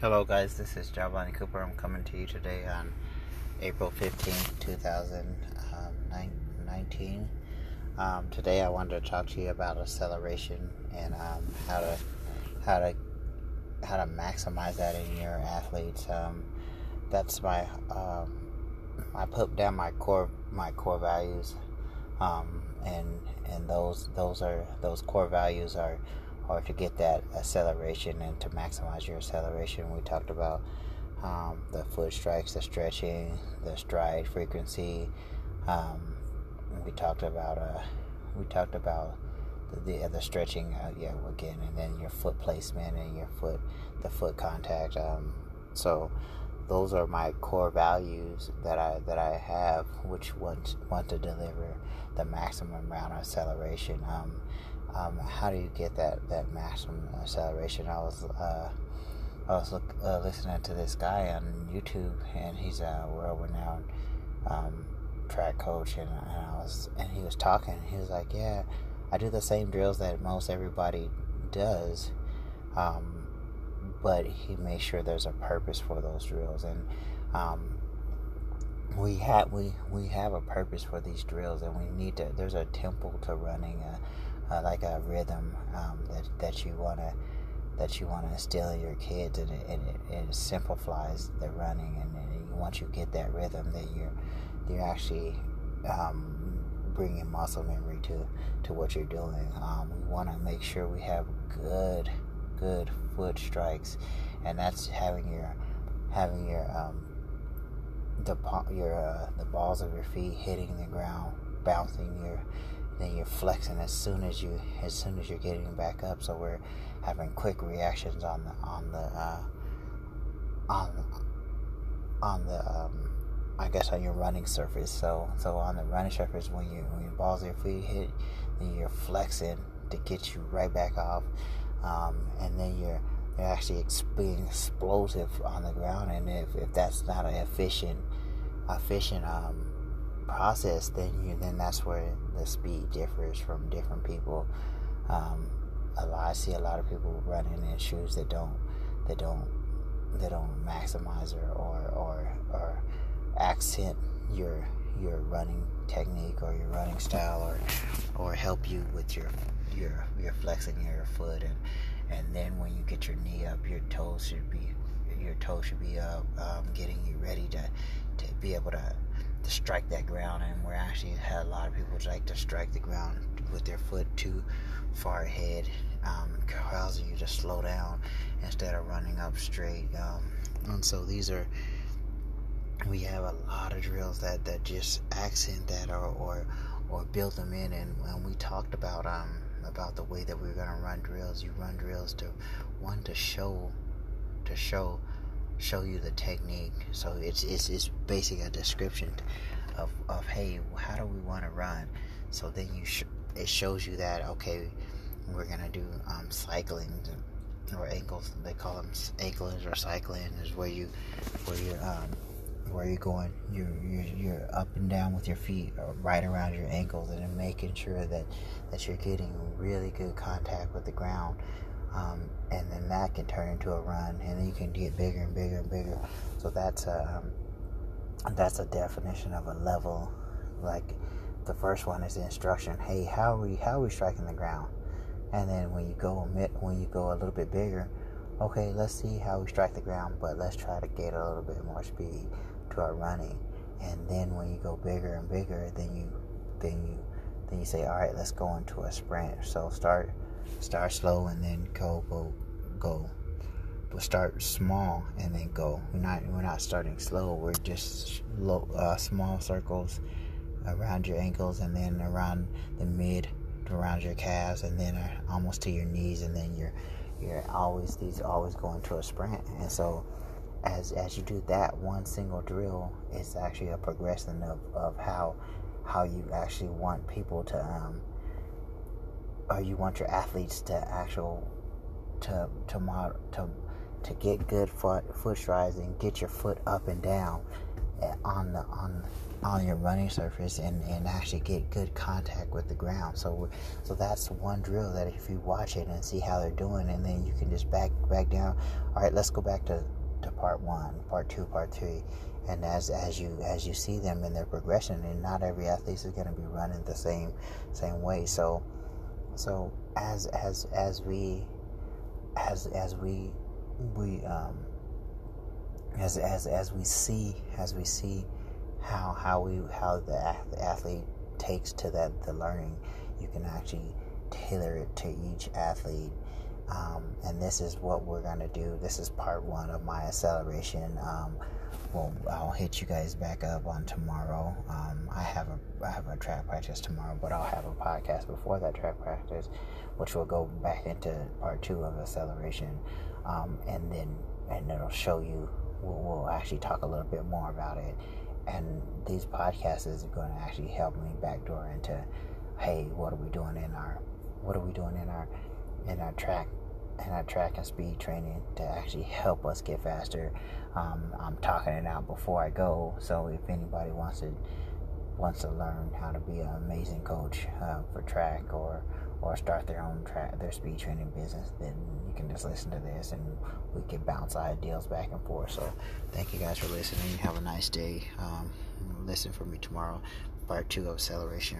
Hello, guys. This is Giovanni Cooper. I'm coming to you today on April 15th, 2019. Um, today, I wanted to talk to you about acceleration and um, how to how to how to maximize that in your athletes. Um, that's my um, I put down my core my core values, um, and and those those are those core values are or to get that acceleration and to maximize your acceleration. We talked about um, the foot strikes, the stretching, the stride frequency. Um, we talked about uh, we talked about the the, the stretching uh, yeah again, and then your foot placement and your foot the foot contact. Um, so those are my core values that I that I have, which want want to deliver the maximum amount of acceleration. Um, um, how do you get that, that maximum acceleration? I was uh, I was look, uh, listening to this guy on YouTube, and he's a world-renowned um, track coach, and, and, I was and he was talking. He was like, "Yeah, I do the same drills that most everybody does." Um, but he makes sure there's a purpose for those drills, and um, we have we we have a purpose for these drills, and we need to. There's a temple to running a uh, like a rhythm um, that that you want to that you want to instill in your kids, and it, and it, it simplifies the running. And, and, once you get that rhythm, then you're you're actually um, bringing muscle memory to to what you're doing. Um, we want to make sure we have good good foot strikes, and that's having your having your um, the your uh, the balls of your feet hitting the ground, bouncing your then you're flexing as soon as you as soon as you're getting back up. So we're having quick reactions on the on the uh, on on the um, I guess on your running surface. So so on the running surface when you when your balls your feet hit, then you're flexing to get you right back off, um, and then you're you're actually being explosive on the ground. And if, if that's not an efficient efficient um, process, then you then that's where the speed differs from different people. Um, a lot, I see a lot of people running in shoes that don't that don't that don't maximize or or or, or accent your your running technique or your running style or or help you with your your your flexing your foot and and then when you get your knee up your toes should be your toes should be up um, getting you ready to to be able to to strike that ground, and we're actually had a lot of people like to strike the ground with their foot too far ahead, um, causing you to slow down instead of running up straight. Um, and so these are we have a lot of drills that that just accent that or or, or build them in, and, we talked about um about the way that we we're gonna run drills. You run drills to one to show to show show you the technique. So it's it's, it's basically a description of, of hey, how do we want to run? So then you sh- it shows you that okay, we're gonna do um, cycling or ankles. They call them anklers or cycling is where you where you're um, where you're going. You're, you're you're up and down with your feet uh, right around your ankles and making sure that that you're getting really good contact with the ground um, and then that can turn into a run, and you can get bigger and bigger and bigger. So that's a um, that's a definition of a level. Like the first one is the instruction. Hey, how are we how are we striking the ground? And then when you go when you go a little bit bigger, okay, let's see how we strike the ground, but let's try to get a little bit more speed to our running. And then when you go bigger and bigger, then you then you then you say, all right, let's go into a sprint. So start Start slow and then go, go, go. But start small and then go. We're not we're not starting slow. We're just low, uh, small circles around your ankles and then around the mid, around your calves, and then uh, almost to your knees, and then you're you're always these always going to a sprint. And so as as you do that one single drill, it's actually a progression of, of how how you actually want people to um, or you want your athletes to actual to to mod, to to get good foot foot strides and get your foot up and down eh, on the on on your running surface and, and actually get good contact with the ground. So so that's one drill that if you watch it and see how they're doing, and then you can just back back down. All right, let's go back to, to part one, part two, part three, and as as you as you see them in their progression, and not every athlete is going to be running the same same way. So so as as as we as as we we um as as as we see as we see how how we how the athlete takes to that the learning you can actually tailor it to each athlete. Um, and this is what we're to do. This is part one of my acceleration. Um, well i'll hit you guys back up on tomorrow um, i have a track practice tomorrow but i'll have a podcast before that track practice which will go back into part two of acceleration. Um, and then and it'll show you we'll, we'll actually talk a little bit more about it. And these podcasts is going to actually help me backdoor into hey what are we doing in our what are we doing in our in our track in our track and speed training to actually help us get faster? Um, i'm talking it out before i go. So if anybody wants to wants to learn how to be an amazing coach uh, for track or or start their own track their speed training business then you can just listen to this and we can bounce ideas back and forth. So thank you guys for listening. Have a nice day. Um, listen for me tomorrow. Part two of acceleration